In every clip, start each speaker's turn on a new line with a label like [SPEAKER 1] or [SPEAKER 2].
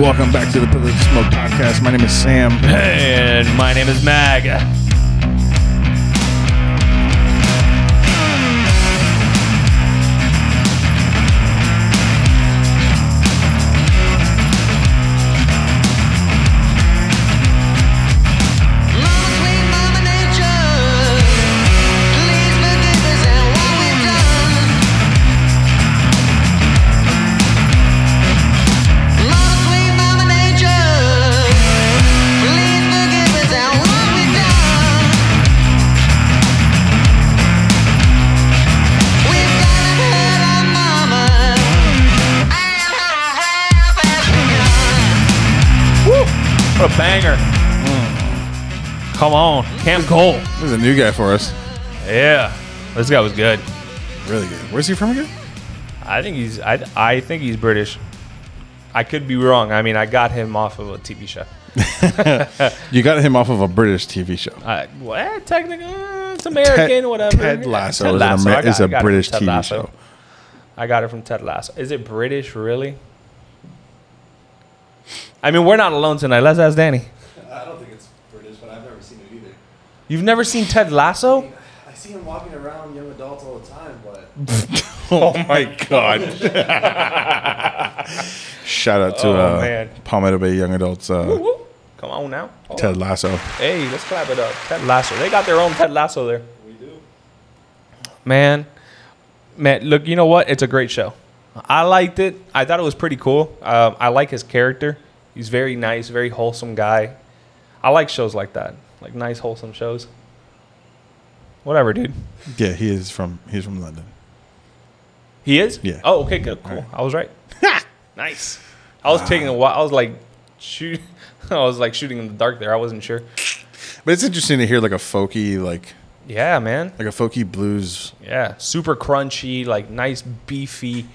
[SPEAKER 1] Welcome back to the Pillars of Smoke podcast. My name is Sam.
[SPEAKER 2] And my name is Mag.
[SPEAKER 3] What
[SPEAKER 2] a banger. Come on. Cam Cole.
[SPEAKER 1] This is a new guy for us.
[SPEAKER 2] Yeah. This guy was good.
[SPEAKER 1] Really good. Where's he from again?
[SPEAKER 2] I think he's I, I think he's British. I could be wrong. I mean, I got him off of a TV show.
[SPEAKER 1] You got him off of a British TV show.
[SPEAKER 2] I, well, technically, uh, it's American, whatever.
[SPEAKER 1] Ted Lasso
[SPEAKER 2] Ted
[SPEAKER 1] is, an
[SPEAKER 2] Lasso.
[SPEAKER 1] Amer-
[SPEAKER 2] I got-
[SPEAKER 1] is a
[SPEAKER 2] got it from
[SPEAKER 1] British TV
[SPEAKER 2] Lasso.
[SPEAKER 1] show.
[SPEAKER 2] I got it from Ted Lasso. Is it British, really? I mean, we're not alone tonight. Let's ask Danny.
[SPEAKER 4] I don't think it's British, but I've never seen it either.
[SPEAKER 2] You've never seen Ted Lasso?
[SPEAKER 4] I see him walking around young adults all the time, but
[SPEAKER 1] Oh my god! Shout out to
[SPEAKER 2] Oh,
[SPEAKER 1] uh,
[SPEAKER 2] man.
[SPEAKER 1] Palmetto Bay Young Adults, uh,
[SPEAKER 2] Woo, woo. Come on now. Hold
[SPEAKER 1] Ted
[SPEAKER 2] on.
[SPEAKER 1] Lasso.
[SPEAKER 2] Hey, let's clap it up. Ted Lasso. They got their own Ted Lasso there.
[SPEAKER 4] we do.
[SPEAKER 2] Man, man, look, you know what? It's a great show. I liked it. I thought it was pretty cool. Um, I like his character. He's very nice, very wholesome guy. I like shows like that, like nice, wholesome shows. Whatever, dude.
[SPEAKER 1] Yeah, he is from he's from London.
[SPEAKER 2] He is.
[SPEAKER 1] Yeah.
[SPEAKER 2] Oh, okay, good, cool.
[SPEAKER 1] Right.
[SPEAKER 2] I was right. nice. I was taking a while. I was like, shoot. I was like shooting in the dark there. I wasn't sure.
[SPEAKER 1] But it's interesting to hear like a folky, like
[SPEAKER 2] Yeah, man.
[SPEAKER 1] like a folky blues.
[SPEAKER 2] Yeah, super crunchy, like nice beefy,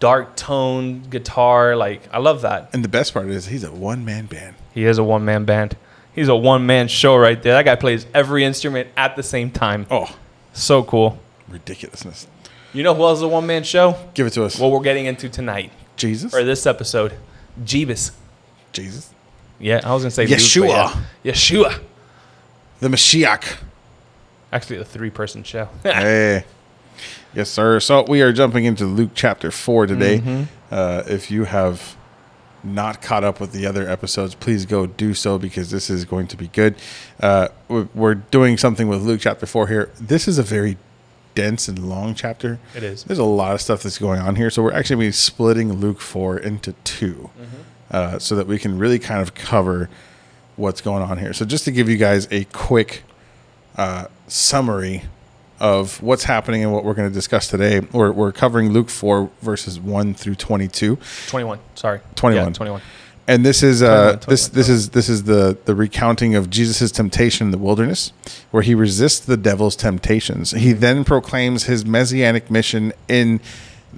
[SPEAKER 2] dark tone guitar. Like I love that.
[SPEAKER 1] And the best part is he's a one man band.
[SPEAKER 2] He is a one man band. He's a one man show right there. That guy plays every instrument at the same time.
[SPEAKER 1] Oh,
[SPEAKER 2] So cool.
[SPEAKER 1] ridiculousness!
[SPEAKER 2] You know who else is a one man show?
[SPEAKER 1] Give it to us,
[SPEAKER 2] What we're getting into tonight
[SPEAKER 1] Jesus,
[SPEAKER 2] or this episode, Jeebus.
[SPEAKER 1] Jesus,
[SPEAKER 2] Yeah, I was gonna say
[SPEAKER 1] Yeshua.
[SPEAKER 2] yeah. Yeshua.
[SPEAKER 1] the Mashiach.
[SPEAKER 2] Actually, a three person show.
[SPEAKER 1] hey. Yes, sir. So we are jumping into Luke chapter 4 today.
[SPEAKER 2] Mm-hmm.
[SPEAKER 1] Uh, if you have not caught up with the other episodes, please go do so because this is going to be good. Uh, we- we're doing something with Luke chapter 4 here. This is a very dense and long chapter.
[SPEAKER 2] It is.
[SPEAKER 1] There's a lot of stuff that's going on here. So we're actually going to be splitting Luke 4 into 2 uh, so that we can really kind of cover what's going on here. So just to give you guys a quick uh, summary of what's happening and what we're going to discuss today. We're, we're covering Luke 4 verses 1 through 22.
[SPEAKER 2] 21. Sorry.
[SPEAKER 1] 21.
[SPEAKER 2] Yeah, 21.
[SPEAKER 1] And this is uh,
[SPEAKER 2] 21,
[SPEAKER 1] this this is this is the the recounting of Jesus' temptation in the wilderness, where he resists the devil's temptations. He then proclaims his messianic mission in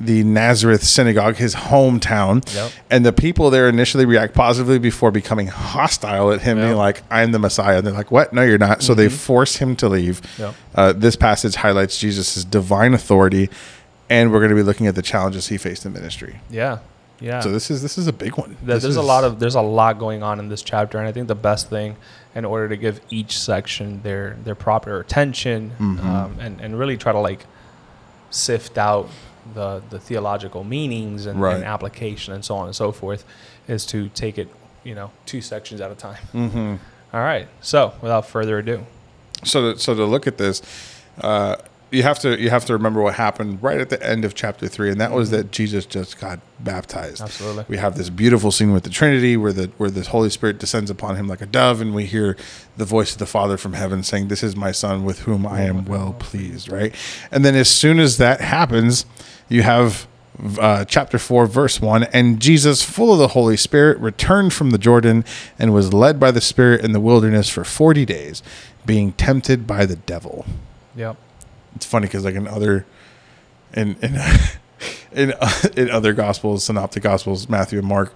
[SPEAKER 1] the Nazareth synagogue, his hometown,
[SPEAKER 2] Yep.
[SPEAKER 1] and the people there initially react positively before becoming hostile at him, being like, "I'm the Messiah." And they're like, "What? No, you're not." So they force him to leave.
[SPEAKER 2] Yep.
[SPEAKER 1] Uh, this passage highlights Jesus' divine authority, and we're going to be looking at the challenges he faced in ministry.
[SPEAKER 2] Yeah. Yeah.
[SPEAKER 1] So this is this is a big one.
[SPEAKER 2] There's a lot of there's a lot going on in this chapter, and I think the best thing, in order to give each section their their proper attention,
[SPEAKER 1] Mm-hmm.
[SPEAKER 2] um, and and really try to like sift out the the theological meanings and,
[SPEAKER 1] Right.
[SPEAKER 2] and application and so on and so forth, is to take it you know two sections at a time. Mm-hmm. right. So without further ado,
[SPEAKER 1] so to, so to look at this, uh, you have to you have to remember what happened right at the end of chapter three, and that was that Jesus just got baptized.
[SPEAKER 2] Absolutely.
[SPEAKER 1] we have this beautiful scene with the Trinity where the where the Holy Spirit descends upon him like a dove, and we hear the voice of the Father from heaven saying, "This is my Son, with whom I am well pleased." Right, and then as soon as that happens, you have. Uh, chapter 4 verse 1 and jesus full of the holy spirit returned from the jordan and was led by the spirit in the wilderness for 40 days being tempted by the devil
[SPEAKER 2] yep.
[SPEAKER 1] It's funny because like in other in in in, in other gospels synoptic gospels matthew and mark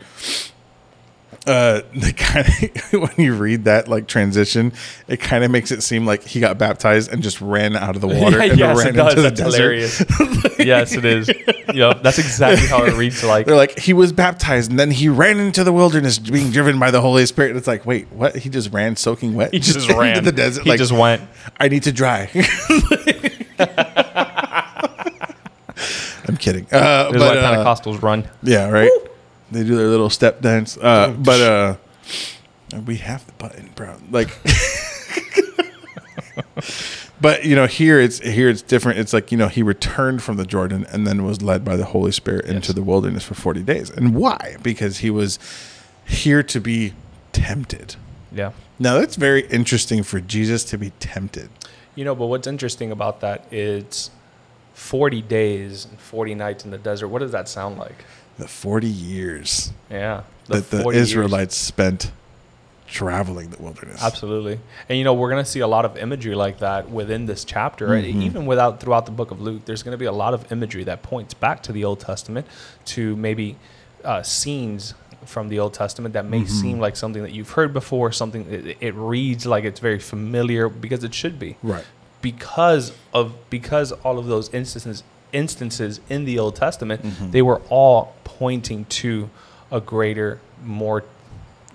[SPEAKER 1] uh the kind of when you read that like transition it kind of makes it seem like he got baptized and just ran out of the water and
[SPEAKER 2] yes,
[SPEAKER 1] ran into the
[SPEAKER 2] That's
[SPEAKER 1] desert
[SPEAKER 2] hilarious. yes, it is. yep, that's exactly how it reads. Like
[SPEAKER 1] They're like, he was baptized and then he ran into the wilderness being driven by the Holy Spirit. And it's like, wait, what? He just ran soaking wet?
[SPEAKER 2] he just
[SPEAKER 1] into
[SPEAKER 2] ran into
[SPEAKER 1] the desert?
[SPEAKER 2] He
[SPEAKER 1] like,
[SPEAKER 2] just went.
[SPEAKER 1] I need to dry. I'm kidding. Uh,
[SPEAKER 2] This is
[SPEAKER 1] but,
[SPEAKER 2] why
[SPEAKER 1] uh,
[SPEAKER 2] Pentecostals run.
[SPEAKER 1] yeah, right. They do their little step dance. Uh, but uh, we have the button, bro. Like, but you know, here it's here it's different. It's like you know, he returned from the Jordan and then was led by the Holy Spirit into
[SPEAKER 2] Yes.
[SPEAKER 1] the wilderness for forty days. And why? Because he was here to be tempted.
[SPEAKER 2] Yeah.
[SPEAKER 1] Now that's very interesting for Jesus to be tempted.
[SPEAKER 2] You know, but what's interesting about that is 40 days and 40 nights in the desert. What does that sound like?
[SPEAKER 1] The forty years
[SPEAKER 2] Yeah.
[SPEAKER 1] that the
[SPEAKER 2] 40 years.
[SPEAKER 1] Israelites spent traveling the wilderness.
[SPEAKER 2] Absolutely. And you know, we're going to see a lot of imagery like that within this chapter. and Even without throughout the book of Luke, there's going to be a lot of imagery that points back to the Old Testament, to maybe uh, scenes from the Old Testament that may seem mm-hmm. like something that you've heard before, something it, it reads like it's very familiar because it should be.
[SPEAKER 1] Right.
[SPEAKER 2] Because of because all of those instances instances in the Old Testament, mm-hmm. they were all pointing to a greater, more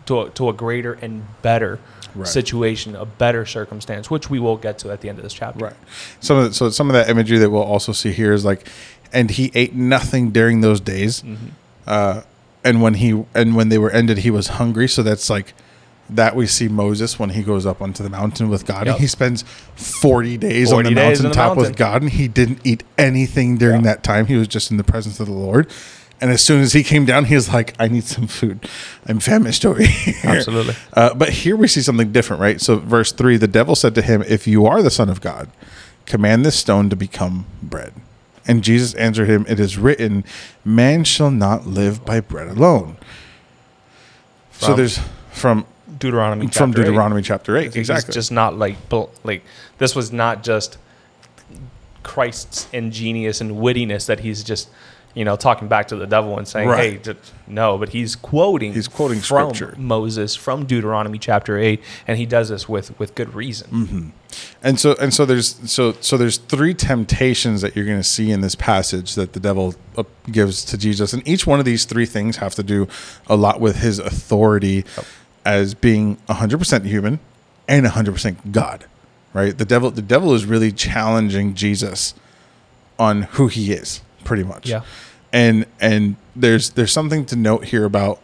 [SPEAKER 2] to a, to a greater and better
[SPEAKER 1] Right.
[SPEAKER 2] situation, a better circumstance, which we will get to at the end of this chapter.
[SPEAKER 1] Right. Some of the, so some of that imagery that we'll also see here is like, and he ate nothing during those days, mm-hmm. uh, and when he and when they were ended, he was hungry. So that's like that we see Moses when he goes up onto the mountain with God,
[SPEAKER 2] Yep.
[SPEAKER 1] and he spends forty days
[SPEAKER 2] 40
[SPEAKER 1] on the
[SPEAKER 2] days
[SPEAKER 1] mountaintop with. God, and he didn't eat anything during
[SPEAKER 2] Yeah.
[SPEAKER 1] that time. He was just in the presence of the Lord. And as soon as he came down, he was like, "I need some food. I'm famished over here."
[SPEAKER 2] Absolutely.
[SPEAKER 1] Uh, but here we see something different, right? So, verse 3 the devil said to him, If you are the Son of God, command this stone to become bread. And Jesus answered him, It is written, Man shall not live by bread alone. so, there's from
[SPEAKER 2] Deuteronomy
[SPEAKER 1] from
[SPEAKER 2] chapter eight.
[SPEAKER 1] Deuteronomy chapter 8.
[SPEAKER 2] It's
[SPEAKER 1] Exactly.
[SPEAKER 2] just not like like this was not just Christ's ingenious and wittiness that he's just you know talking back to the devil and saying
[SPEAKER 1] Right.
[SPEAKER 2] hey d- no but he's quoting
[SPEAKER 1] He's quoting
[SPEAKER 2] from
[SPEAKER 1] scripture.
[SPEAKER 2] Moses from Deuteronomy chapter 8 and he does this with with good reason
[SPEAKER 1] Mm-hmm. and so and so there's so so there's three temptations that you're going to see in this passage that the devil uh, gives to Jesus and each one of these three things have to do a lot with his authority as being 100% human and 100% God right the devil the devil is really challenging Jesus on who he is pretty much.
[SPEAKER 2] Yeah.
[SPEAKER 1] and and there's there's something to note here about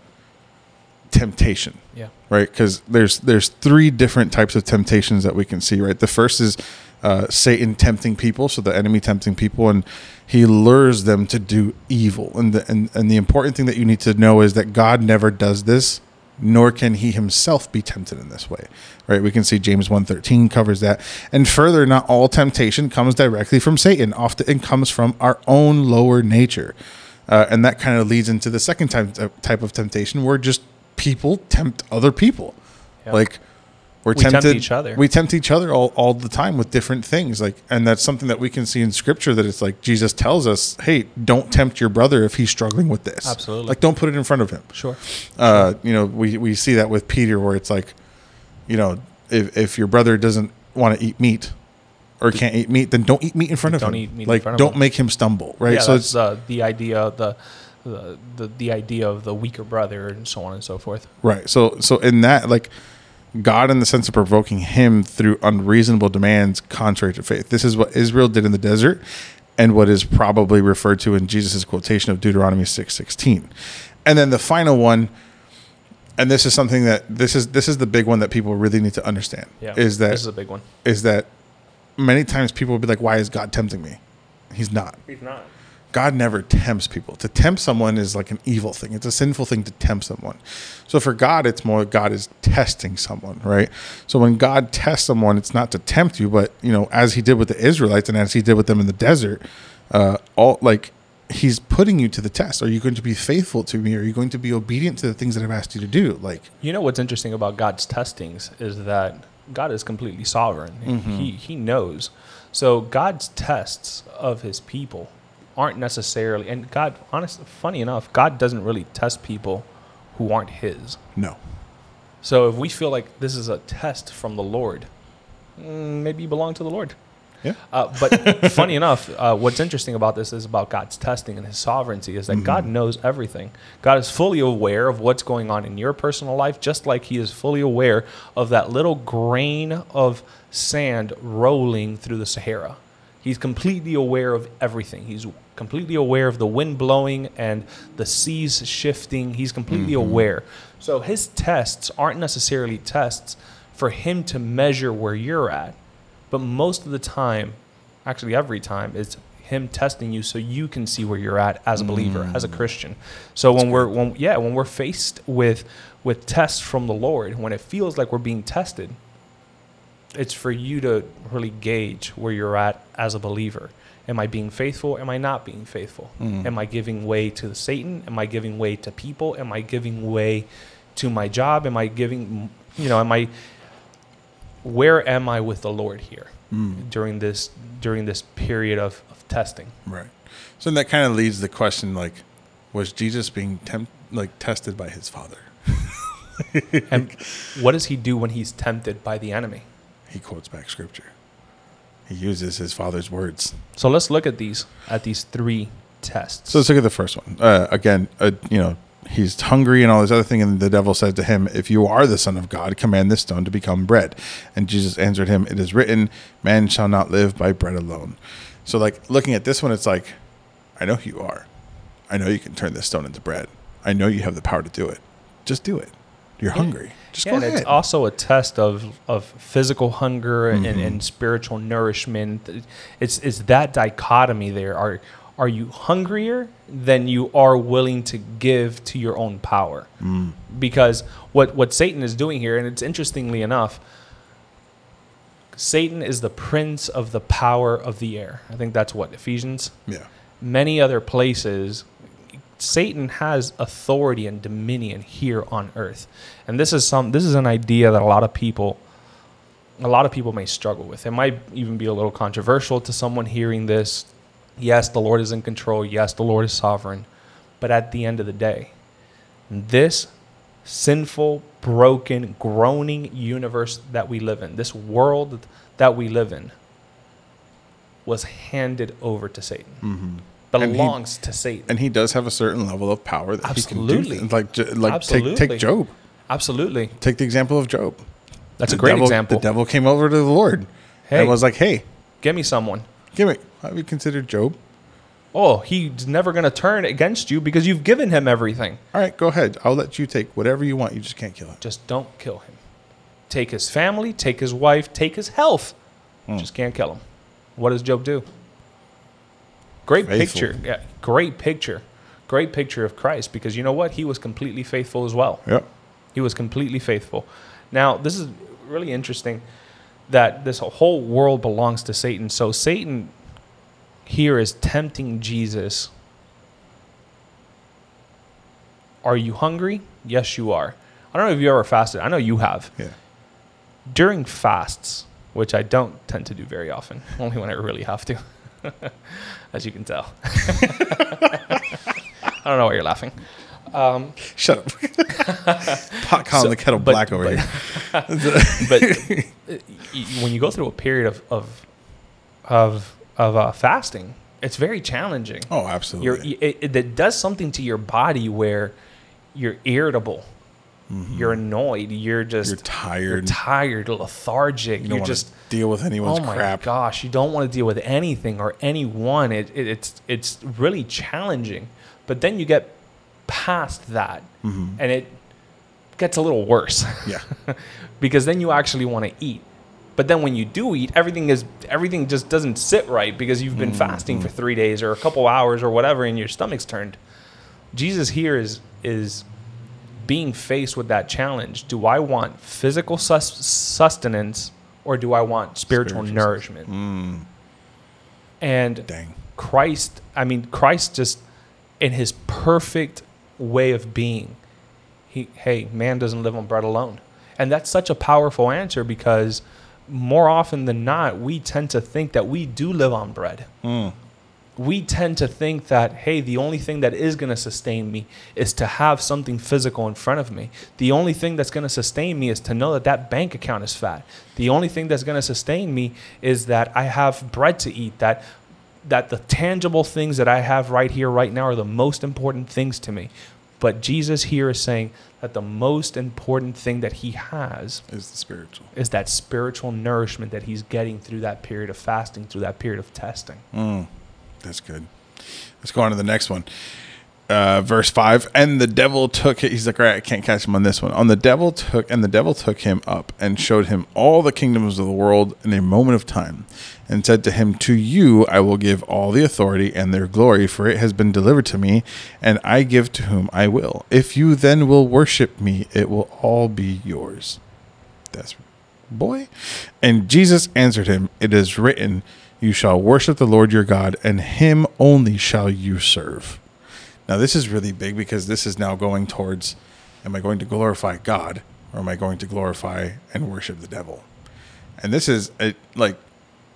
[SPEAKER 1] temptation
[SPEAKER 2] yeah.
[SPEAKER 1] right? Because there's there's three different types of temptations that we can see right? The first is uh, satan tempting people so the enemy tempting people and he lures them to do evil. And the, and, and the important thing that you need to know is that god never does this nor can he himself be tempted in this way right? We can see james 1.13 covers that. And further not all temptation comes directly from satan. Often it comes from our own lower nature. Uh, and that kind of leads into the second type, type of temptation where just people tempt other people.
[SPEAKER 2] Yeah.
[SPEAKER 1] like we're
[SPEAKER 2] We tempt each other.
[SPEAKER 1] we tempt each other all, all the time with different things like and that's something that we can see in scripture that it's like jesus tells us hey don't tempt your brother if he's struggling with this
[SPEAKER 2] Absolutely.
[SPEAKER 1] like don't put it in front of him
[SPEAKER 2] sure
[SPEAKER 1] uh, you know, we, we see that with Peter where it's like, you know, if, if your brother doesn't want to eat meat or can't eat meat, then don't eat meat in front of
[SPEAKER 2] Don't
[SPEAKER 1] him.
[SPEAKER 2] eat meat in
[SPEAKER 1] like,
[SPEAKER 2] front of
[SPEAKER 1] don't
[SPEAKER 2] him.
[SPEAKER 1] make him stumble, right?
[SPEAKER 2] yeah
[SPEAKER 1] so
[SPEAKER 2] that's
[SPEAKER 1] it's
[SPEAKER 2] uh, the idea of the, the the the idea of the weaker brother and so on and so forth
[SPEAKER 1] right. So so in that, like, God, in the sense of provoking him through unreasonable demands contrary to faith. This is what Israel did in the desert, and what is probably referred to in Jesus' quotation of Deuteronomy six sixteen. And then the final one, and this is something that this is this is the big one that people really need to understand.
[SPEAKER 2] yeah
[SPEAKER 1] is that
[SPEAKER 2] this is a big one
[SPEAKER 1] is that many times people will be like, "Why is God tempting me?" He's not.
[SPEAKER 2] he's not
[SPEAKER 1] God never tempts people. To tempt someone is like an evil thing. It's a sinful thing to tempt someone. So for God, it's more God is testing someone, right? So when God tests someone, it's not to tempt you, but you know, as He did with the Israelites and as He did with them in the desert, uh, all like He's putting you to the test. Are you going to be faithful to me? Are you going to be obedient to the things that I've asked you to do? Like,
[SPEAKER 2] You know what's interesting about God's testings is that God is completely sovereign.
[SPEAKER 1] Mm-hmm.
[SPEAKER 2] He he knows. So God's tests of his people aren't necessarily and God honestly funny enough, God doesn't really test people who aren't his.
[SPEAKER 1] no,
[SPEAKER 2] So if we feel like this is a test from the Lord, mm, maybe you belong to the Lord.
[SPEAKER 1] Yeah.
[SPEAKER 2] Uh, but funny enough, uh, what's interesting about this is about God's testing and His sovereignty is that
[SPEAKER 1] Mm-hmm.
[SPEAKER 2] God knows everything. God is fully aware of what's going on in your personal life, just like He is fully aware of that little grain of sand rolling through the Sahara. He's completely aware of everything. He's completely aware of the wind blowing and the seas shifting. He's completely mm-hmm. aware. So his tests aren't necessarily tests for him to measure where you're at, but most of the time, actually every time, it's him testing you so you can see where you're at as a believer, as a mm. Christian. So when we're when yeah, when we're faced with with tests from the Lord, when it feels like we're being tested, it's for you to really gauge where you're at as a believer. Am I being faithful? Am I not being faithful? Mm-hmm. Am I giving way to Satan? Am I giving way to people? Am I giving way to my job? Am I giving, you know, am I, where am I with the Lord here mm. during this, during this period of, of testing?
[SPEAKER 1] Right. So that kind of leads the question like, was Jesus being temp- like tested by his father?
[SPEAKER 2] And what does he do when he's tempted by the enemy?
[SPEAKER 1] He quotes back scripture. He uses his father's words.
[SPEAKER 2] So let's look at these, at these three tests.
[SPEAKER 1] So let's look at the first one. Uh, again, uh, you know, he's hungry and all this other thing, and the devil said to him, "If you are the Son of God, command this stone to become bread." And Jesus answered him, "It is written, man shall not live by bread alone." So, like looking at this one, it's like, I know who you are. I know you can turn this stone into bread. I know you have the power to do it. Just do it. You're hungry. Just
[SPEAKER 2] yeah,
[SPEAKER 1] go
[SPEAKER 2] and
[SPEAKER 1] ahead.
[SPEAKER 2] it's also a test of, of physical hunger and,
[SPEAKER 1] Mm-hmm.
[SPEAKER 2] and spiritual nourishment. It's it's that dichotomy there. Are are you hungrier than you are willing to give to your own power?
[SPEAKER 1] Mm.
[SPEAKER 2] Because what what Satan is doing here, and it's interestingly enough, Satan is the prince of the power of the air. I think that's what Ephesians
[SPEAKER 1] yeah.
[SPEAKER 2] many other places, Satan has authority and dominion here on earth. And this is some this is an idea that a lot of people a lot of people may struggle with. It might even be a little controversial to someone hearing this. Yes, the Lord is in control. Yes, the Lord is sovereign. But at the end of the day, this sinful, broken, groaning universe that we live in, this world that we live in, was handed over to Satan.
[SPEAKER 1] Mm-hmm. And he-
[SPEAKER 2] Belongs to Satan.
[SPEAKER 1] And he does have a certain level of power that he can do. Like, like take
[SPEAKER 2] Absolutely.
[SPEAKER 1] take Job.
[SPEAKER 2] Absolutely.
[SPEAKER 1] Take the example of Job.
[SPEAKER 2] That's a great
[SPEAKER 1] devil-
[SPEAKER 2] example.
[SPEAKER 1] The devil came over to the Lord
[SPEAKER 2] Hey.
[SPEAKER 1] and was like, "Hey,
[SPEAKER 2] Give me someone.
[SPEAKER 1] give me. Have you considered Job?
[SPEAKER 2] Oh, he's never going to turn against you because you've given him everything.
[SPEAKER 1] All right, go ahead. I'll let you take whatever you want. You just can't kill him."
[SPEAKER 2] Just don't kill him. Take his family, take his wife, take his health.
[SPEAKER 1] Hmm.
[SPEAKER 2] Just can't kill him. What does Job do? Great
[SPEAKER 1] Faithful.
[SPEAKER 2] picture. Yeah, great picture. Great picture of Christ because you know what? He was completely faithful as well.
[SPEAKER 1] Yep.
[SPEAKER 2] He was completely faithful. Now, this is really interesting that this whole world belongs to Satan. So Satan here is tempting Jesus. Are you hungry? Yes, you are. I don't know if you ever fasted. I know you have.
[SPEAKER 1] Yeah.
[SPEAKER 2] During fasts, which I don't tend to do very often, only when I really have to, as you can tell. I don't know why you're laughing. Um,
[SPEAKER 1] Shut up. Pot calling
[SPEAKER 2] So-
[SPEAKER 1] the kettle
[SPEAKER 2] but-
[SPEAKER 1] black over
[SPEAKER 2] but-
[SPEAKER 1] here.
[SPEAKER 2] but uh, when you go through a period of of of, of uh, fasting, it's very challenging.
[SPEAKER 1] Oh, absolutely.
[SPEAKER 2] it, it, it does something to your body where you're irritable, you're annoyed, you're just
[SPEAKER 1] You're tired.
[SPEAKER 2] you're tired, lethargic.
[SPEAKER 1] you don't
[SPEAKER 2] just
[SPEAKER 1] deal with anyone's
[SPEAKER 2] oh my
[SPEAKER 1] crap.
[SPEAKER 2] gosh, you don't want to deal with anything or anyone. It, it, it's it's really challenging. But then you get past that,
[SPEAKER 1] Mm-hmm.
[SPEAKER 2] and it gets a little worse
[SPEAKER 1] Yeah.
[SPEAKER 2] because then you actually want to eat. But then when you do eat, everything is everything just doesn't sit right because you've been fasting for three days or a couple hours or whatever, and your stomach's turned. Jesus here is is being faced with that challenge. Do I want physical sus- sustenance or do I want spiritual,
[SPEAKER 1] Spiritual
[SPEAKER 2] nourishment? And
[SPEAKER 1] Dang.
[SPEAKER 2] Christ, I mean, Christ just in his perfect way of being, he, hey, man doesn't live on bread alone. And that's such a powerful answer because more often than not, we tend to think that we do live on bread.
[SPEAKER 1] Mm.
[SPEAKER 2] We tend to think that, hey, the only thing that is going to sustain me is to have something physical in front of me. The only thing that's going to sustain me is to know that that bank account is fat. The only thing that's going to sustain me is that I have bread to eat, that that the tangible things that I have right here, right now, are the most important things to me. But Jesus here is saying that the most important thing that he has
[SPEAKER 1] Is the spiritual.
[SPEAKER 2] is that spiritual nourishment that he's getting through that period of fasting, through that period of testing.
[SPEAKER 1] Mm, that's good. Let's go on to the next one. Uh, verse five, and the devil took. it. He's like, all right, I can't catch him on this one. On the devil took, and the devil took him up and showed him all the kingdoms of the world in a moment of time, and said to him, To you I will give all the authority and their glory, for it has been delivered to me, and I give to whom I will. If you then will worship me, it will all be yours. That's boy. And Jesus answered him, It is written, You shall worship the Lord your God, and him only shall you serve. Now, this is really big because this is now going towards Am I going to glorify God, or am I going to glorify and worship the devil? And this is a, like,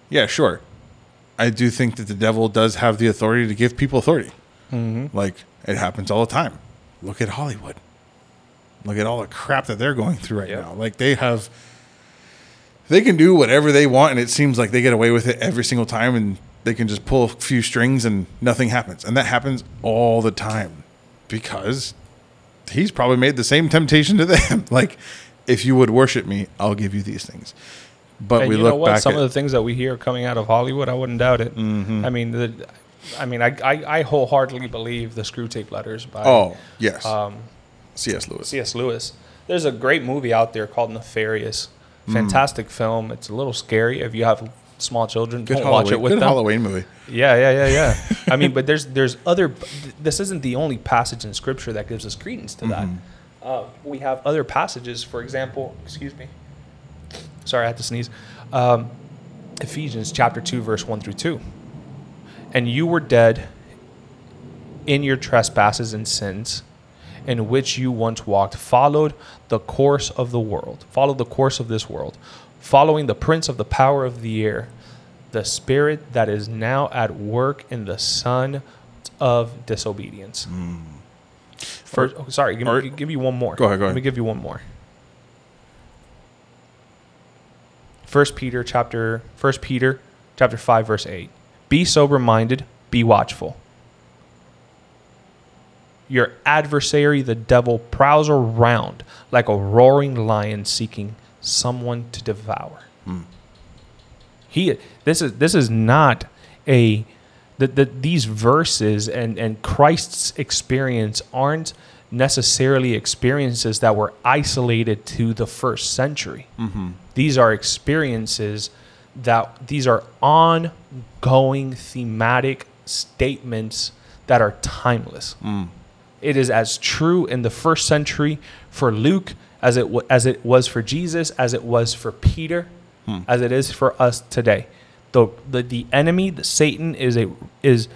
[SPEAKER 1] yeah, sure. I do think that the devil does have the authority to give people authority. Mm-hmm. Like, it happens all the time. Look at Hollywood. Look at all the crap that they're going through right
[SPEAKER 2] Yep.
[SPEAKER 1] now. Like, they have they can do whatever they want and it seems like they get away with it every single time and they can just pull a few strings and nothing happens and that happens all the time because he's probably made the same temptation to them like if you would worship me i'll give you these things but
[SPEAKER 2] and
[SPEAKER 1] we look back
[SPEAKER 2] Some
[SPEAKER 1] at,
[SPEAKER 2] of the things that we hear coming out of Hollywood, I wouldn't doubt it.
[SPEAKER 1] Mm-hmm.
[SPEAKER 2] I mean, the, I mean, I, I, I wholeheartedly believe the Screwtape Letters by
[SPEAKER 1] oh yes
[SPEAKER 2] um,
[SPEAKER 1] cs lewis
[SPEAKER 2] C.S. Lewis. There's a great movie out there called Nefarious.
[SPEAKER 1] Mm.
[SPEAKER 2] Fantastic film. It's a little scary if you have small children.
[SPEAKER 1] good
[SPEAKER 2] don't
[SPEAKER 1] halloween,
[SPEAKER 2] watch it with
[SPEAKER 1] good
[SPEAKER 2] them.
[SPEAKER 1] halloween movie
[SPEAKER 2] Yeah, yeah, yeah, yeah. I mean, but there's there's other. This isn't the only passage in Scripture that gives us credence to that.
[SPEAKER 1] Mm-hmm.
[SPEAKER 2] Uh, we have other passages. For example, excuse me. Sorry, I had to sneeze. Um, Ephesians chapter two, verse one through two. And you were dead in your trespasses and sins, in which you once walked, followed the course of the world, followed the course of this world, following the prince of the power of the air, the spirit that is now at work in the son of disobedience. Hmm. First, oh, sorry, give,
[SPEAKER 1] or-
[SPEAKER 2] me, give you one more.
[SPEAKER 1] Go ahead, go
[SPEAKER 2] Let me give you one more. First Peter chapter First Peter chapter five verse eight. Be sober minded, be watchful. Your adversary, the devil, prowls around like a roaring lion seeking someone to devour. Hmm. He this is this is not a that the, these verses and, and Christ's experience aren't necessarily experiences that were isolated to the first century. Mm-hmm. These are experiences that these are ongoing thematic statements that are timeless. Hmm. It is as true in the first century for Luke as it as it was for Jesus, as it was for Peter, hmm. as it is for us today. The, the the enemy, the Satan, is a is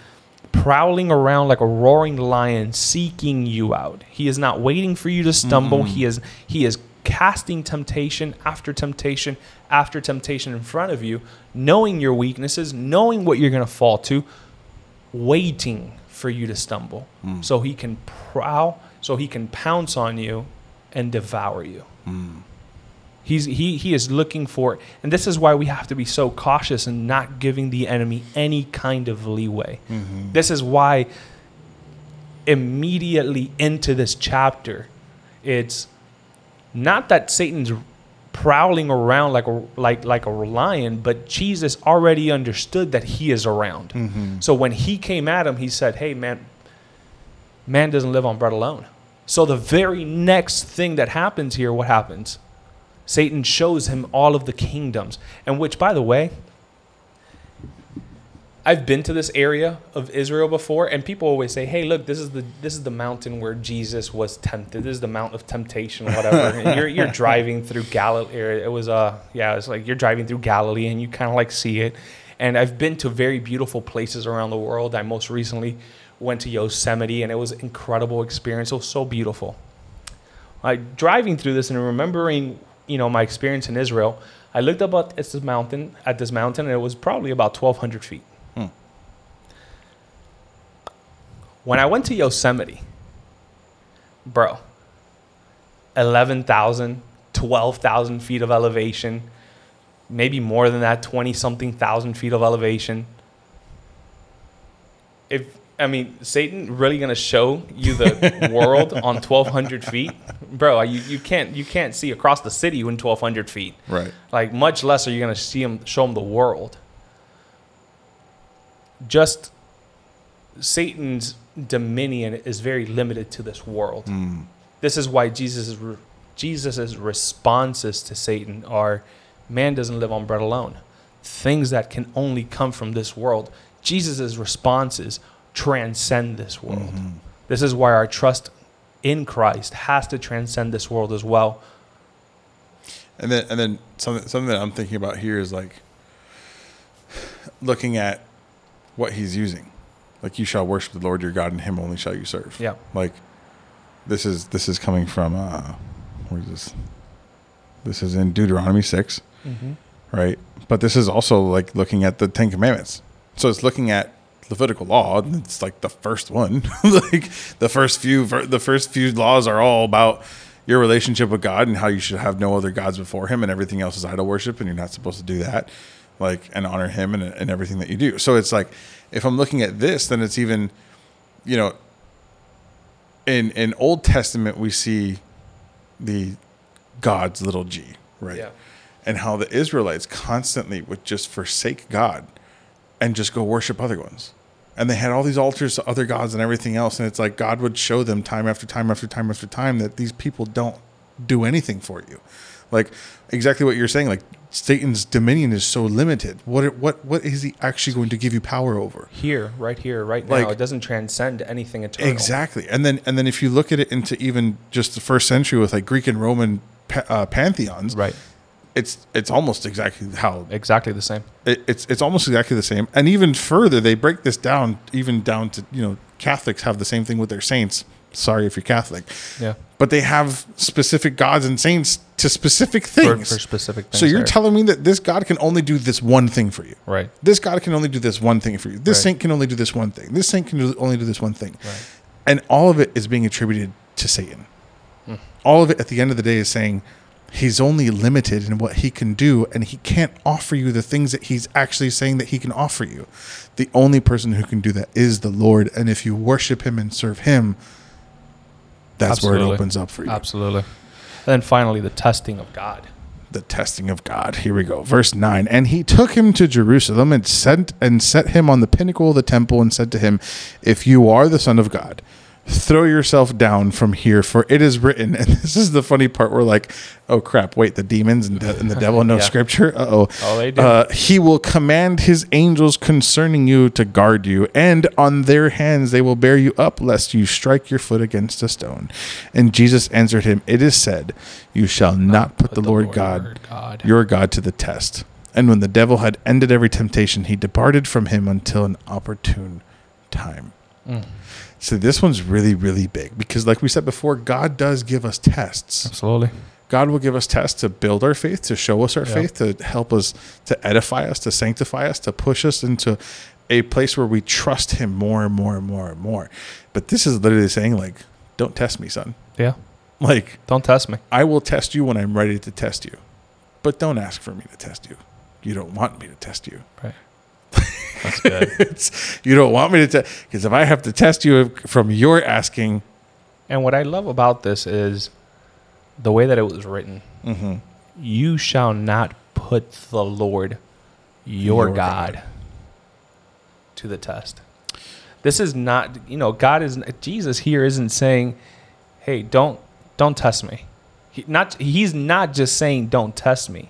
[SPEAKER 2] prowling around like a roaring lion, seeking you out. He is not waiting for you to stumble. Hmm. He is he is casting temptation after temptation after temptation in front of you, knowing your weaknesses, knowing what you're going to fall to, waiting for you to stumble. Mm. So he can prowl so he can pounce on you and devour you. Mm. He's he he is looking for and this is why we have to be so cautious and not giving the enemy any kind of leeway. Mm-hmm. This is why immediately into this chapter it's not that satan's prowling around like a like like a lion but jesus already understood that he is around. Mm-hmm. So when he came at him he said hey man man doesn't live on bread alone. So the very next thing that happens here what happens? Satan shows him all of the kingdoms. And which by the way I've been to this area of Israel before, and people always say, "Hey, look, this is the this is the mountain where Jesus was tempted. This is the mount of temptation, whatever." And you're you're driving through Galilee. It was uh yeah, it's like you're driving through Galilee, and you kind of like see it. And I've been to very beautiful places around the world. I most recently went to Yosemite, and it was an incredible experience. It was so beautiful. Like driving through this and remembering, you know, my experience in Israel, I looked up at this mountain, at this mountain, and it was probably about 1,200 feet. When I went to Yosemite, bro, 11,000, 12,000 feet of elevation, maybe more than that, 20 something thousand feet of elevation. If, I mean, Satan really gonna show you the world on 1,200 feet? Bro, you, you can't you can't see across the city when 1,200 feet.
[SPEAKER 1] Right.
[SPEAKER 2] Like much less are you gonna see him show him the world. Just Satan's dominion is very limited to this world.
[SPEAKER 1] Hmm.
[SPEAKER 2] This is why Jesus' re- Jesus's responses to Satan are, "Man doesn't live on bread alone. Things that can only come from this world." Jesus' responses transcend this world. This is why our trust in Christ has to transcend this world as well.
[SPEAKER 1] And then and then something something that I'm thinking about here is like looking at what he's using. Like you shall worship the Lord your God and him only shall you serve.
[SPEAKER 2] Yeah.
[SPEAKER 1] Like this is this is coming from uh where's this? This is in Deuteronomy 6 right? But this is also like looking at the Ten Commandments. So it's looking at Levitical law. and It's like the first one. like the first few, the first few laws are all about your relationship with God and how you should have no other gods before Him, and everything else is idol worship, and you're not supposed to do that. Like and honor Him and, and everything that you do. So it's like if I'm looking at this, then it's even, you know, in in Old Testament we see the God's little g, right?
[SPEAKER 2] Yeah.
[SPEAKER 1] And how the Israelites constantly would just forsake God and just go worship other ones. And they had all these altars to other gods and everything else. And it's like God would show them time after time after time after time that these people don't do anything for you. Like exactly what you're saying. Like Satan's dominion is so limited. What what what is he actually going to give you power over?
[SPEAKER 2] Here, right here, right now.
[SPEAKER 1] Like-
[SPEAKER 2] it doesn't transcend anything eternal.
[SPEAKER 1] Exactly. And then and then if you look at it into even just the first century with like Greek and Roman uh, pantheons,
[SPEAKER 2] Right.
[SPEAKER 1] It's it's almost exactly how
[SPEAKER 2] Exactly the same.
[SPEAKER 1] it, it's it's almost exactly the same. And even further, they break this down even down to you know Catholics have the same thing with their saints. Sorry if you're Catholic,
[SPEAKER 2] Yeah.
[SPEAKER 1] But they have specific gods and saints to specific things.
[SPEAKER 2] for specific things.
[SPEAKER 1] so you're telling me that this God can only do this one thing for you.
[SPEAKER 2] Right.
[SPEAKER 1] This God can only do this one thing for you. This
[SPEAKER 2] Right.
[SPEAKER 1] saint can only do this one thing. This saint can only do this one thing.
[SPEAKER 2] Right.
[SPEAKER 1] And all of it is being attributed to Satan.
[SPEAKER 2] Hmm.
[SPEAKER 1] All of it at the end of the day is saying he's only limited in what he can do and he can't offer you the things that he's actually saying that he can offer you. The only person who can do that is the Lord. And if you worship him and serve him, that's where it opens up for you.
[SPEAKER 2] Absolutely. And then finally, the testing of God.
[SPEAKER 1] the testing of God. Here we go. Verse 9. And he took him to Jerusalem and sent and set him on the pinnacle of the temple and said to him, If you are the son of God, throw yourself down from here, for it is written. And this is the funny part where like, oh crap, wait, the demons and the, and the devil know
[SPEAKER 2] Yeah.
[SPEAKER 1] scripture. Uh-oh.
[SPEAKER 2] Oh, they do.
[SPEAKER 1] Uh, he will command his angels concerning you to guard you, and on their hands they will bear you up, lest you strike your foot against a stone. And Jesus answered him, It is said, You shall not put, the, Lord, God,
[SPEAKER 2] God.
[SPEAKER 1] your God to the test. And when the devil had ended every temptation, he departed from him until an opportune time.
[SPEAKER 2] Mm.
[SPEAKER 1] So this one's really, really big because, like we said before, God does give us tests.
[SPEAKER 2] Absolutely.
[SPEAKER 1] God will give us tests to build our faith, to show us our
[SPEAKER 2] Yeah.
[SPEAKER 1] faith, to help us, to edify us, to sanctify us, to push us into a place where we trust Him more and more and more and more. But this is literally saying, like, don't test me, son.
[SPEAKER 2] Yeah.
[SPEAKER 1] Like,
[SPEAKER 2] Don't test me.
[SPEAKER 1] I will test you when I'm ready to test you, but don't ask for me to test you. You don't want me to test you.
[SPEAKER 2] Right. That's good.
[SPEAKER 1] You don't want me to test because if I have to test you from your asking,
[SPEAKER 2] and what I love about this is the way that it was written.
[SPEAKER 1] mm-hmm,
[SPEAKER 2] You shall not put the Lord, your,
[SPEAKER 1] Your
[SPEAKER 2] God,
[SPEAKER 1] God.
[SPEAKER 2] to the test. This is not, you know, God is Jesus here isn't saying, "Hey, don't don't test me." He, not he's not just saying don't test me.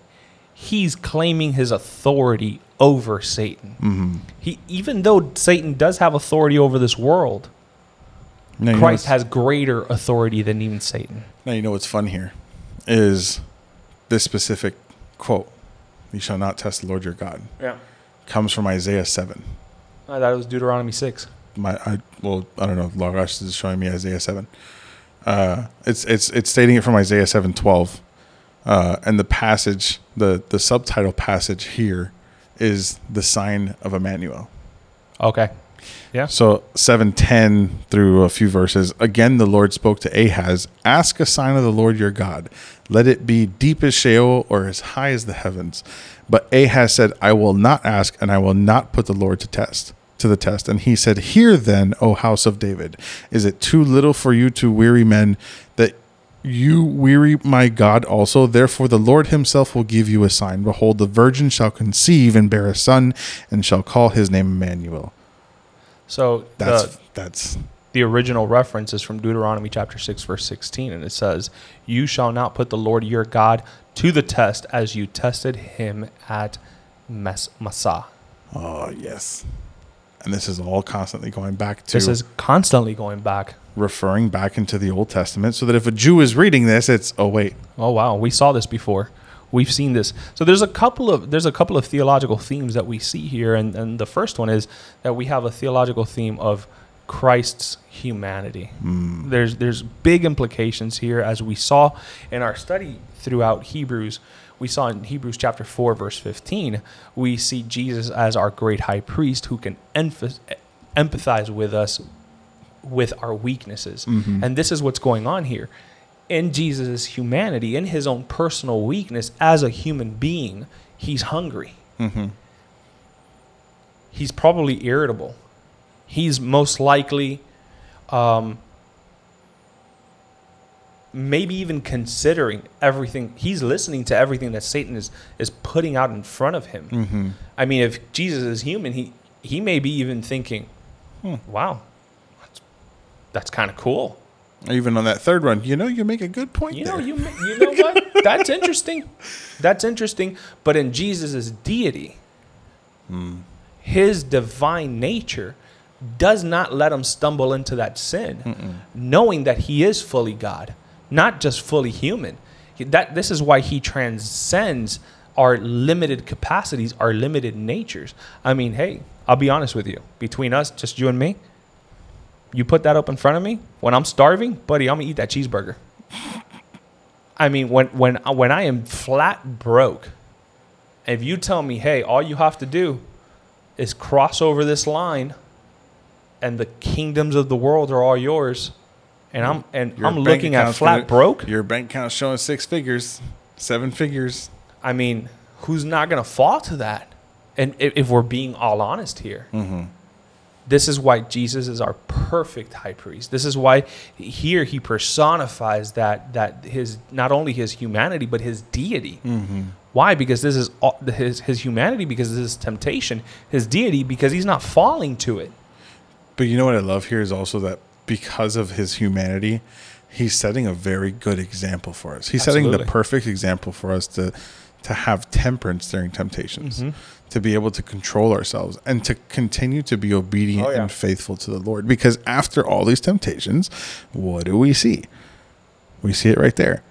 [SPEAKER 2] He's claiming his authority over Satan.
[SPEAKER 1] mm-hmm.
[SPEAKER 2] He even though Satan does have authority over this world,
[SPEAKER 1] now, you know
[SPEAKER 2] Christ has greater authority than even Satan.
[SPEAKER 1] Now you know what's fun here is this specific quote: "You shall not test the Lord your God."
[SPEAKER 2] Yeah.
[SPEAKER 1] Comes from Isaiah seven.
[SPEAKER 2] I thought it was Deuteronomy 6.
[SPEAKER 1] My, I well, I don't know. Lagash is showing me Isaiah seven. Uh, it's it's it's stating it from Isaiah seven twelve, uh, and the passage, the the subtitle passage here, is the sign of Emmanuel.
[SPEAKER 2] Okay. Yeah.
[SPEAKER 1] So 710 through a few verses. Again, the Lord spoke to Ahaz Ask a sign of the Lord your God. Let it be deep as Sheol or as high as the heavens. But Ahaz said, I will not ask, and I will not put the Lord to test. To the test. And he said, Hear then, O house of David, is it too little for you to weary men that you weary my God also? Therefore the Lord himself will give you a sign. Behold, the virgin shall conceive and bear a son, and shall call his name Emmanuel.
[SPEAKER 2] So
[SPEAKER 1] That's
[SPEAKER 2] the,
[SPEAKER 1] that's
[SPEAKER 2] the original reference is from Deuteronomy chapter 6 verse 16 and it says, "You shall not put the Lord your God to the test as you tested him at Mes- Massah."
[SPEAKER 1] oh yes. And this is all constantly going back to
[SPEAKER 2] This is constantly going back.
[SPEAKER 1] Referring back into the Old Testament so that if a Jew is reading this, it's oh wait,
[SPEAKER 2] Oh wow, we saw this before. We've seen this. So there's a couple of there's a couple of theological themes that we see here, and, and the first one is that we have a theological theme of Christ's humanity. Hmm. There's there's big implications here, as we saw in our study throughout Hebrews. We saw in Hebrews chapter four, verse fifteen, we see Jesus as our great high priest who can emph- empathize with us with our weaknesses. And this is what's going on here. In Jesus' humanity, in his own personal weakness as a human being, he's hungry. He's probably irritable. He's most likely um, maybe even considering everything. He's listening to everything that Satan is, is putting out in front of him. I mean, if Jesus is human, he, he may be even thinking, "Hmm, wow, that's kind of cool.
[SPEAKER 1] even on that third one, you know, you make a good point
[SPEAKER 2] You
[SPEAKER 1] there.
[SPEAKER 2] know, you you know what? That's interesting. That's interesting. But in Jesus' deity, hmm. his divine nature does not let him stumble into that sin, knowing that he is fully God, not just fully human. That this is why he transcends our limited capacities, our limited natures. I mean, hey, I'll be honest with you. Between us, just you and me, you put that up in front of me when I'm starving, buddy, I'm gonna eat that cheeseburger. I mean, when when when I am flat broke, if you tell me, hey, all you have to do is cross over this line, and the kingdoms of the world are all yours, and I'm and
[SPEAKER 1] Your
[SPEAKER 2] I'm looking at flat
[SPEAKER 1] gonna-
[SPEAKER 2] broke.
[SPEAKER 1] Your bank account's showing six figures, seven figures.
[SPEAKER 2] I mean, who's not gonna fall to that? And if, if we're being all honest here, mm-hmm. This is why Jesus is our perfect high priest. This is why here he personifies that that his not only his humanity but his deity. Why? Because this is all, his his humanity because this is temptation. His deity because he's not falling to it.
[SPEAKER 1] But you know what I love here is also that because of his humanity, he's setting a very good example for us. He's setting the perfect example for us to to have temperance during temptations,
[SPEAKER 2] Mm-hmm.
[SPEAKER 1] To be able to control ourselves and to continue to be obedient
[SPEAKER 2] Oh, yeah.
[SPEAKER 1] and faithful to the Lord. Because after all these temptations, what do we see? We see it right there.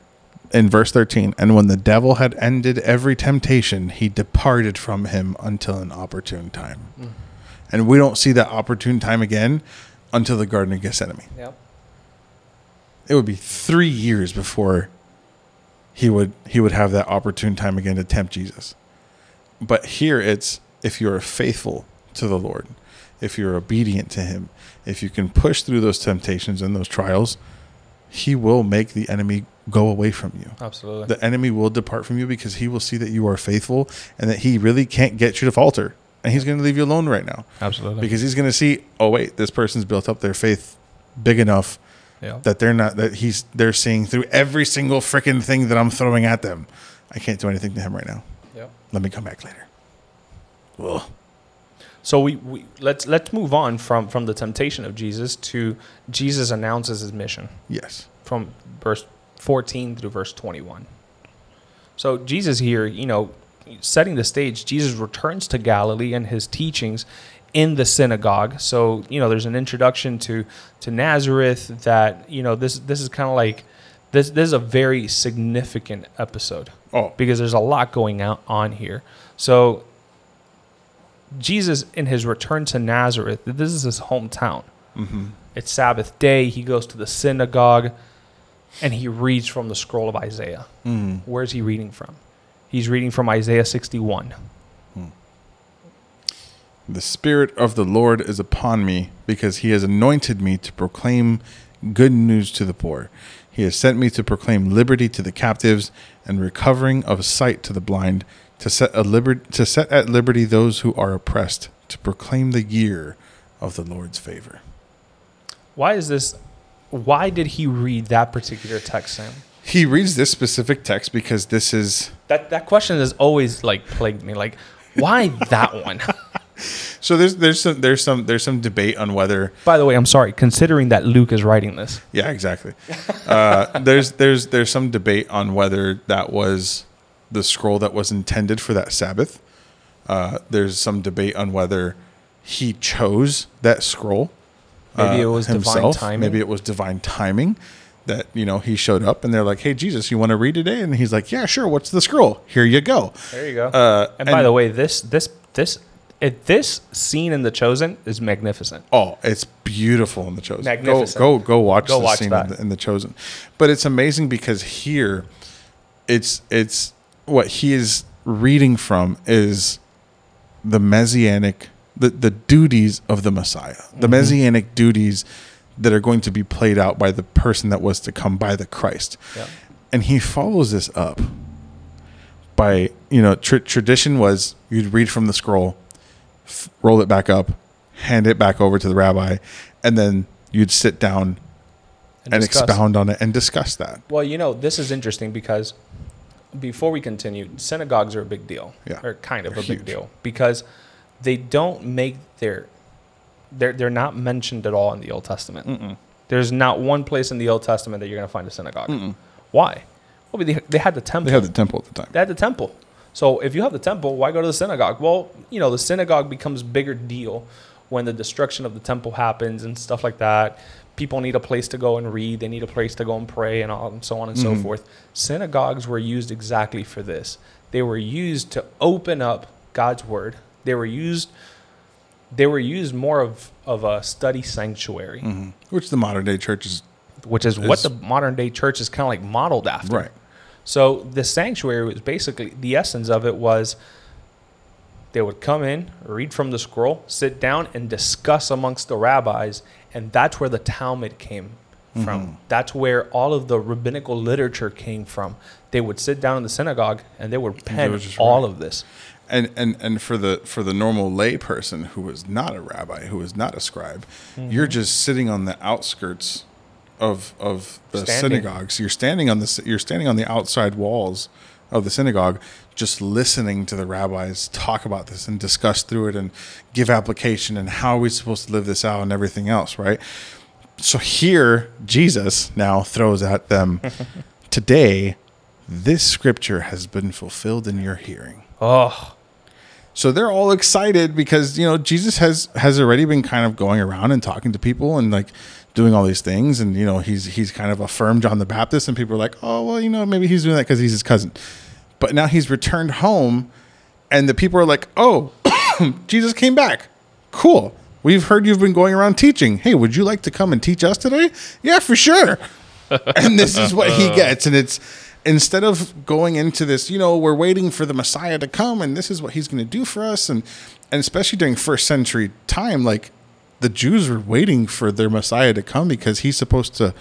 [SPEAKER 1] In verse 13, and when the devil had ended every temptation, he departed from him until an opportune time.
[SPEAKER 2] Mm.
[SPEAKER 1] And we don't see that opportune time again until the Garden of Gethsemane.
[SPEAKER 2] Yep.
[SPEAKER 1] It would be three years before he would he would have that opportune time again to tempt Jesus. But here it's if you're faithful to the Lord, if you're obedient to him, if you can push through those temptations and those trials, he will make the enemy go away from you.
[SPEAKER 2] Absolutely.
[SPEAKER 1] The enemy will depart from you because he will see that you are faithful and that he really can't get you to falter. And he's going to leave you alone right now
[SPEAKER 2] Absolutely.
[SPEAKER 1] because he's going to see, oh wait, this person's built up their faith big enough
[SPEAKER 2] yeah.
[SPEAKER 1] that they're not that he's they're seeing through every single freaking thing that I'm throwing at them. I can't do anything to him right now. Let me come back later. Ugh.
[SPEAKER 2] So we, we let's let's move on from from the temptation of Jesus to Jesus announces his mission.
[SPEAKER 1] Yes.
[SPEAKER 2] from verse 14 through verse 21. So Jesus here, you know, setting the stage, Jesus returns to Galilee and his teachings in the synagogue. So, you know, there's an introduction to to Nazareth that, you know, this this is kind of like this this is a very significant episode
[SPEAKER 1] Oh,
[SPEAKER 2] because there's a lot going out on here. So Jesus in his return to Nazareth, this is his hometown. Mm-hmm. It's Sabbath day. He goes to the synagogue and he reads from the scroll of Isaiah. Mm-hmm. Where's he reading from? He's reading from Isaiah 61. Hmm.
[SPEAKER 1] The Spirit of the Lord is upon me because he has anointed me to proclaim good news to the poor. He has sent me to proclaim liberty to the captives and recovering of sight to the blind, to set, a liber- to set at liberty those who are oppressed, to proclaim the year of the Lord's favor.
[SPEAKER 2] Why is this? Why did he read that particular text, Sam?
[SPEAKER 1] He reads this specific text because this is
[SPEAKER 2] That that question has always like plagued me. Like, why that one?
[SPEAKER 1] so there's there's some there's some there's some debate on whether
[SPEAKER 2] By the way, I'm sorry. Considering that Luke is writing this,
[SPEAKER 1] Yeah, exactly. Uh, there's there's there's some debate on whether that was the scroll that was intended for that Sabbath. Uh, there's some debate on whether he chose that scroll.
[SPEAKER 2] Maybe
[SPEAKER 1] uh,
[SPEAKER 2] it was divine timing.
[SPEAKER 1] Maybe it was divine timing that you know he showed up and they're like, "Hey, Jesus, you want to read today?" And he's like, "Yeah, sure. What's the scroll? Here you go."
[SPEAKER 2] there you go.
[SPEAKER 1] Uh,
[SPEAKER 2] and, by the way, this this this it, this scene in The Chosen is magnificent.
[SPEAKER 1] Oh, it's beautiful in the Chosen.
[SPEAKER 2] Magnificent.
[SPEAKER 1] Go go go watch
[SPEAKER 2] Go
[SPEAKER 1] the
[SPEAKER 2] watch
[SPEAKER 1] scene in the, in the Chosen. But it's amazing because here, it's it's what he is reading from is the messianic the the duties of the Messiah, the
[SPEAKER 2] Mm-hmm.
[SPEAKER 1] messianic duties that are going to be played out by the person that was to come by the Christ.
[SPEAKER 2] Yeah.
[SPEAKER 1] And he follows this up by you know tr- tradition was you'd read from the scroll f- roll it back up hand it back over to the rabbi and then you'd sit down and,
[SPEAKER 2] discuss.
[SPEAKER 1] expound on it and discuss that
[SPEAKER 2] Well, you know, this is interesting because before we continue, synagogues are a big deal.
[SPEAKER 1] Yeah.
[SPEAKER 2] Or kind of
[SPEAKER 1] They're
[SPEAKER 2] a big deal because they don't make their they're they're not mentioned at all in the Old Testament. There's not one place in the Old Testament that you're going to find a synagogue. Why? Well, they, they had the temple.
[SPEAKER 1] they had the temple at the time
[SPEAKER 2] They had the temple. So if you have the temple, why go to the synagogue? Well, you know, the synagogue becomes bigger deal when the destruction of the temple happens and stuff like that. People need a place to go and read. They need a place to go and pray and, all, and so on and so mm-hmm. forth. Synagogues were used exactly for this. They were used to open up God's word. They were used. They were used more of, of a study sanctuary, mm-hmm.
[SPEAKER 1] which the modern day church is
[SPEAKER 2] which is what the modern day church is kind of like modeled after.
[SPEAKER 1] right
[SPEAKER 2] So the sanctuary was basically the essence of it was they would come in, read from the scroll, sit down, and discuss amongst the rabbis, and that's where the Talmud came from. That's where all of the rabbinical literature came from. They would sit down in the synagogue and they would pen all of this.
[SPEAKER 1] and and and for the for the normal lay person who was not a rabbi who was not a scribe
[SPEAKER 2] Mm-hmm.
[SPEAKER 1] you're just sitting on the outskirts of of the
[SPEAKER 2] Standing.
[SPEAKER 1] synagogues. You're standing on the you're standing on the outside walls of the synagogue just listening to the rabbis talk about this and discuss through it and give application and how are we supposed to live this out and everything else right? So here jesus now throws at them today this scripture has been fulfilled in your hearing.
[SPEAKER 2] Oh,
[SPEAKER 1] so they're all excited because you know Jesus has has already been kind of going around and talking to people and like doing all these things and you know he's he's kind of affirmed John the Baptist and people are like oh well you know maybe he's doing that because he's his cousin, but now he's returned home, and the people are like oh Jesus came back, cool. We've heard you've been going around teaching. Hey, would you like to come and teach us today? Yeah, for sure. and this is what he gets and it's instead of going into this you know we're waiting for the messiah to come and this is what he's going to do for us and and especially during first century time like the jews were waiting for their messiah to come because he's supposed to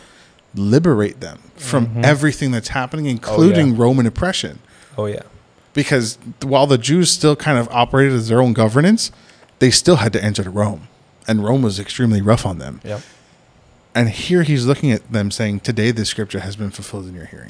[SPEAKER 1] liberate them from mm-hmm. everything that's happening including roman oppression
[SPEAKER 2] oh yeah.
[SPEAKER 1] because while the jews still kind of operated as their own governance they still had to enter to rome and rome was extremely rough on them
[SPEAKER 2] Yep.
[SPEAKER 1] and here he's looking at them saying, Today this scripture has been fulfilled in your hearing.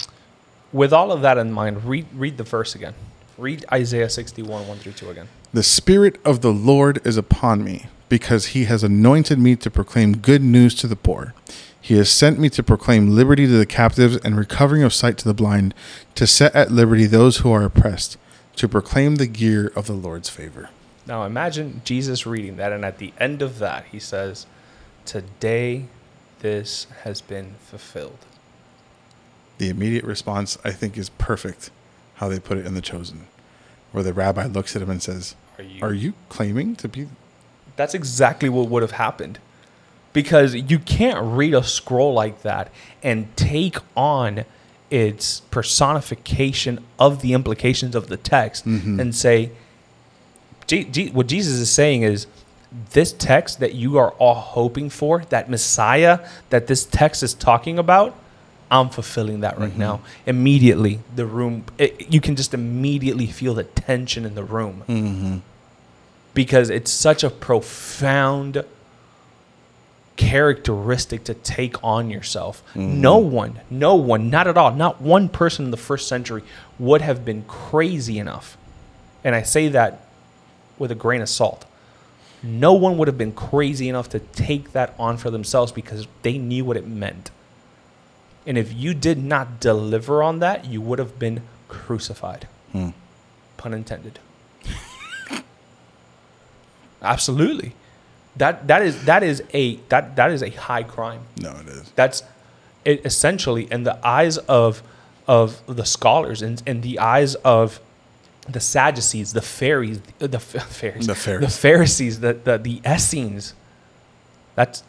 [SPEAKER 2] With all of that in mind, read read the verse again. Read Isaiah 61, 1 through 2 again.
[SPEAKER 1] The Spirit of the Lord is upon me, because he has anointed me to proclaim good news to the poor. He has sent me to proclaim liberty to the captives and recovering of sight to the blind, to set at liberty those who are oppressed, to proclaim the year of the Lord's favor.
[SPEAKER 2] Now imagine Jesus reading that, and at the end of that, he says, Today this has been fulfilled.
[SPEAKER 1] The immediate response, I think, is perfect how they put it in The Chosen, where the rabbi looks at him and says,
[SPEAKER 2] Are you,
[SPEAKER 1] Are you claiming to be
[SPEAKER 2] That's exactly what would have happened. Because you can't read a scroll like that and take on its personification of the implications of the text and say, what Jesus is saying is this text that you are all hoping for, that Messiah that this text is talking about, I'm fulfilling that right now. Immediately, the room, it, you can just immediately feel the tension in the room
[SPEAKER 1] Mm-hmm.
[SPEAKER 2] Because it's such a profound characteristic to take on yourself. No one, no one, not at all, not one person in the first century would have been crazy enough. And I say that with a grain of salt. No one would have been crazy enough to take that on for themselves because they knew what it meant. And if you did not deliver on that, you would have been crucified.
[SPEAKER 1] Hmm.
[SPEAKER 2] Pun intended. Absolutely. That that is that is a that that is a high crime.
[SPEAKER 1] No, it is.
[SPEAKER 2] That's it essentially in the eyes of of the scholars and in the eyes of the Sadducees, the Pharisees, the Pharisees,
[SPEAKER 1] The Pharisees.
[SPEAKER 2] the Pharisees, the the, the Essenes. That's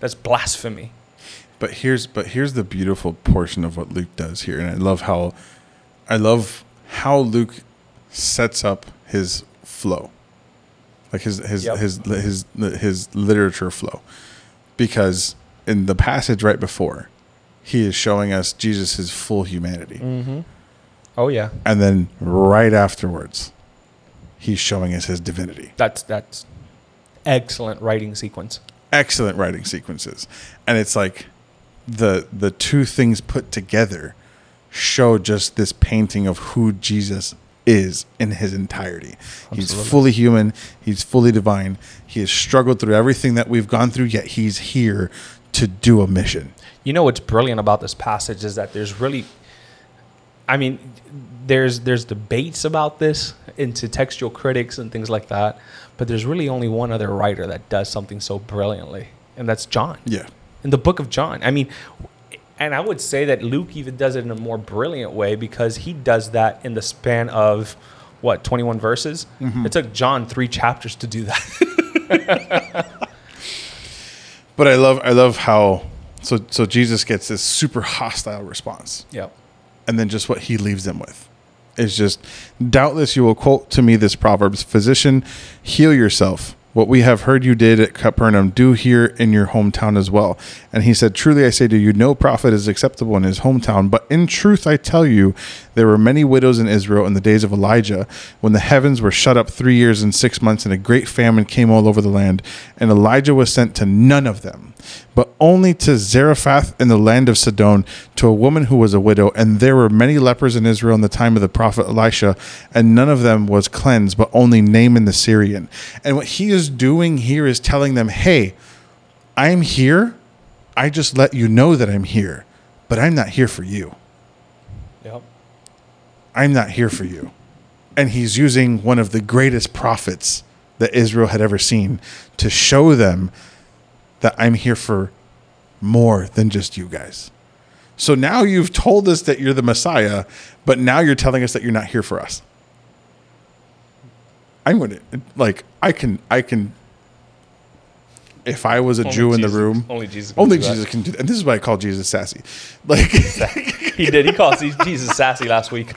[SPEAKER 2] that's blasphemy.
[SPEAKER 1] But here's but here's the beautiful portion of what Luke does here, and I love how I love how Luke sets up his flow, like his his
[SPEAKER 2] Yep.
[SPEAKER 1] his his his literature flow, because in the passage right before, he is showing us Jesus' full humanity,
[SPEAKER 2] Mm-hmm. Oh yeah,
[SPEAKER 1] and then right afterwards, he's showing us his divinity.
[SPEAKER 2] that's that's excellent writing sequence.
[SPEAKER 1] excellent writing sequences and it's like the the two things put together show just this painting of who Jesus is in his entirety. He's fully human, he's fully divine. He has struggled through everything that we've gone through yet he's here to do a mission.
[SPEAKER 2] You know what's brilliant about this passage is that there's really, I mean, there's there's debates about this into textual critics and things like that, but there's really only one other writer that does something so brilliantly, and that's John
[SPEAKER 1] Yeah.
[SPEAKER 2] in the book of John. I mean, and I would say that Luke even does it in a more brilliant way because he does that in the span of what 21 verses. Mm-hmm. It took John three chapters to do that.
[SPEAKER 1] But I love I love how so so Jesus gets this super hostile response.
[SPEAKER 2] yep.
[SPEAKER 1] and then just what he leaves them with is just doubtless you will quote to me this proverbs physician heal yourself what we have heard you did at capernaum do here in your hometown as well and he said truly i say to you no prophet is acceptable in his hometown but in truth i tell you there were many widows in israel in the days of elijah when the heavens were shut up three years and six months and a great famine came all over the land and elijah was sent to none of them but only to Zarephath in the land of Sidon, to a woman who was a widow. And there were many lepers in Israel in the time of the prophet Elisha, and none of them was cleansed, but only Naaman the Syrian. And what he is doing here is telling them, hey, I'm here. I just let you know that I'm here, but I'm not here for you.
[SPEAKER 2] Yep.
[SPEAKER 1] I'm not here for you. And he's using one of the greatest prophets that Israel had ever seen to show them that I'm here for more than just you guys. So now you've told us that you're the Messiah, but now you're telling us that you're not here for us. I'm to like I can I can if I was a
[SPEAKER 2] Only
[SPEAKER 1] Jew in the room,
[SPEAKER 2] only Jesus can
[SPEAKER 1] only
[SPEAKER 2] do that.
[SPEAKER 1] Jesus can do that. And this is why I call Jesus sassy. Like
[SPEAKER 2] He did. He called Jesus sassy last week.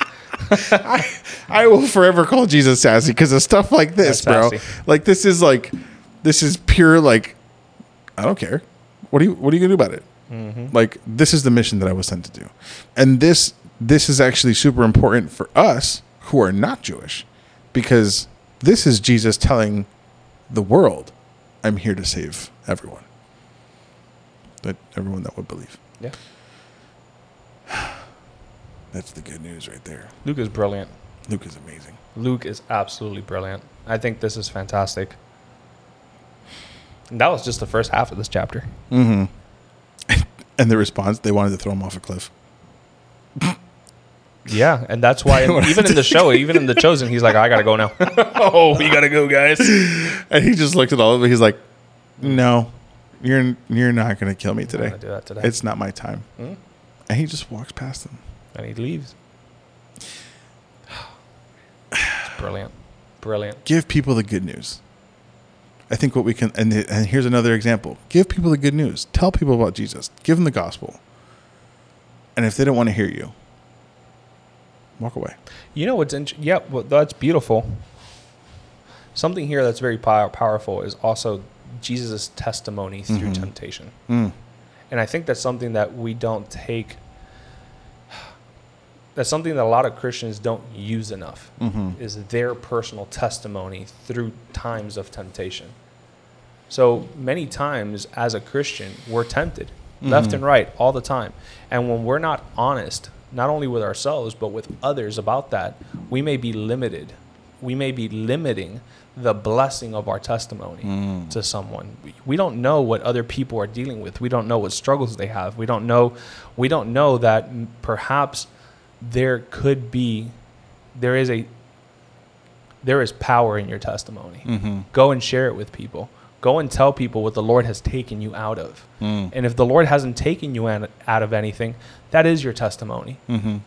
[SPEAKER 1] I, I will forever call Jesus sassy because of stuff like this,
[SPEAKER 2] That's
[SPEAKER 1] bro.
[SPEAKER 2] sassy.
[SPEAKER 1] Like this is like, this is pure like, I don't care. What are you What are you gonna do about it?
[SPEAKER 2] Mm-hmm.
[SPEAKER 1] Like this is the mission that I was sent to do, and this this is actually super important for us who are not Jewish, because this is Jesus telling the world, "I'm here to save everyone." That everyone that would believe.
[SPEAKER 2] Yeah.
[SPEAKER 1] That's the good news right there.
[SPEAKER 2] Luke is brilliant.
[SPEAKER 1] Luke is amazing.
[SPEAKER 2] Luke is absolutely brilliant. I think this is fantastic. And that was just the first half of this chapter.
[SPEAKER 1] Mm-hmm. And the response, they wanted to throw him off a cliff.
[SPEAKER 2] Yeah, and that's why even in the show, even in the chosen, he's like, I gotta go now. oh, we gotta go, guys.
[SPEAKER 1] And he just looked at all of it. He's like, "No, you're you're not going to kill me today.
[SPEAKER 2] do that today.
[SPEAKER 1] It's not my time."
[SPEAKER 2] Hmm?
[SPEAKER 1] And he just walks past them.
[SPEAKER 2] and he leaves. It's brilliant, brilliant.
[SPEAKER 1] Give people the good news. I think what we can, and and here's another example: give people the good news. Tell people about Jesus. Give them the gospel. And if they don't want to hear you, walk away.
[SPEAKER 2] You know what's int- yeah, well, that's beautiful. something here that's very pow- powerful is also Jesus' testimony through mm-hmm. temptation.
[SPEAKER 1] Mm.
[SPEAKER 2] And I think that's something that we don't take. That's something that a lot of Christians don't use enough. Mm-hmm. Is their personal testimony through times of temptation. So many times as a Christian, we're tempted left mm-hmm. and right all the time. And when we're not honest, not only with ourselves, but with others about that, we may be limited. We may be limiting the blessing of our testimony mm. to someone. We- don't know what other people are dealing with. We don't know what struggles they have. We don't know we don't know that perhaps there could be there is a there is power in your testimony. Mm-hmm. Go and share it with people. Go and tell people what the Lord has taken you out of. Hmm. And if the Lord hasn't taken you out of anything, that is your testimony. Mm-hmm.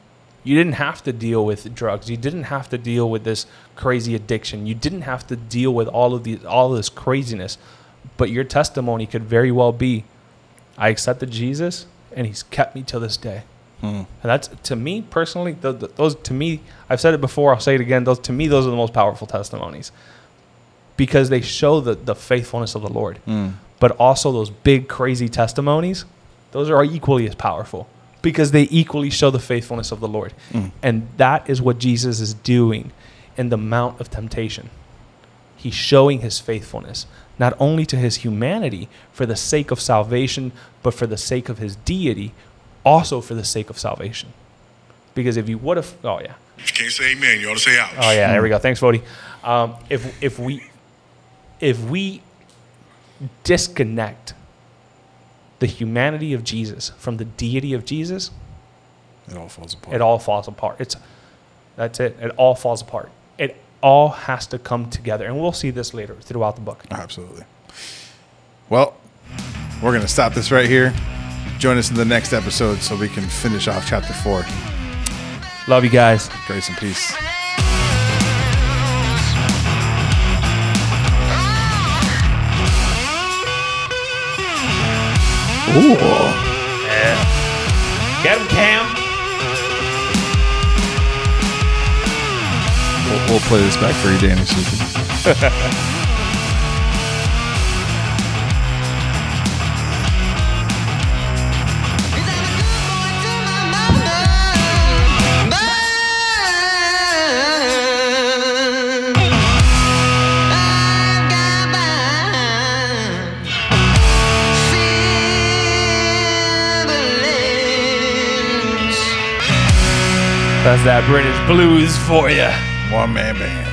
[SPEAKER 2] You didn't have to deal with drugs. You didn't have to deal with this crazy addiction. You didn't have to deal with all of these all of this craziness. But your testimony could very well be I accepted Jesus and he's kept me till this day. Hmm. And that's to me personally, th- th- those to me, I've said it before, I'll say it again. Those to me, those are the most powerful testimonies because they show the, the faithfulness of the Lord. Mm. But also those big crazy testimonies, those are equally as powerful because they equally show the faithfulness of the Lord. Mm. And that is what Jesus is doing in the Mount of Temptation. He's showing his faithfulness, not only to his humanity for the sake of salvation, but for the sake of his deity, also for the sake of salvation. Because if you would have, oh yeah,
[SPEAKER 5] If you can't say amen, you ought to say ouch.
[SPEAKER 2] oh yeah, there we mm. go. Thanks, Vody. Um, if if we if we disconnect the humanity of Jesus from the deity of Jesus,
[SPEAKER 1] It all falls apart.
[SPEAKER 2] it all falls apart. It's that's it. It all falls apart. It all has to come together, and we'll see this later throughout the book.
[SPEAKER 1] Absolutely. Well, we're going to stop this right here. Join us in the next episode so we can finish off chapter four.
[SPEAKER 2] Love you guys.
[SPEAKER 1] Grace and peace.
[SPEAKER 2] Get him, Cam.
[SPEAKER 1] We'll, we'll play this back for you, Danny.
[SPEAKER 2] That's that British blues for you.
[SPEAKER 1] One man band.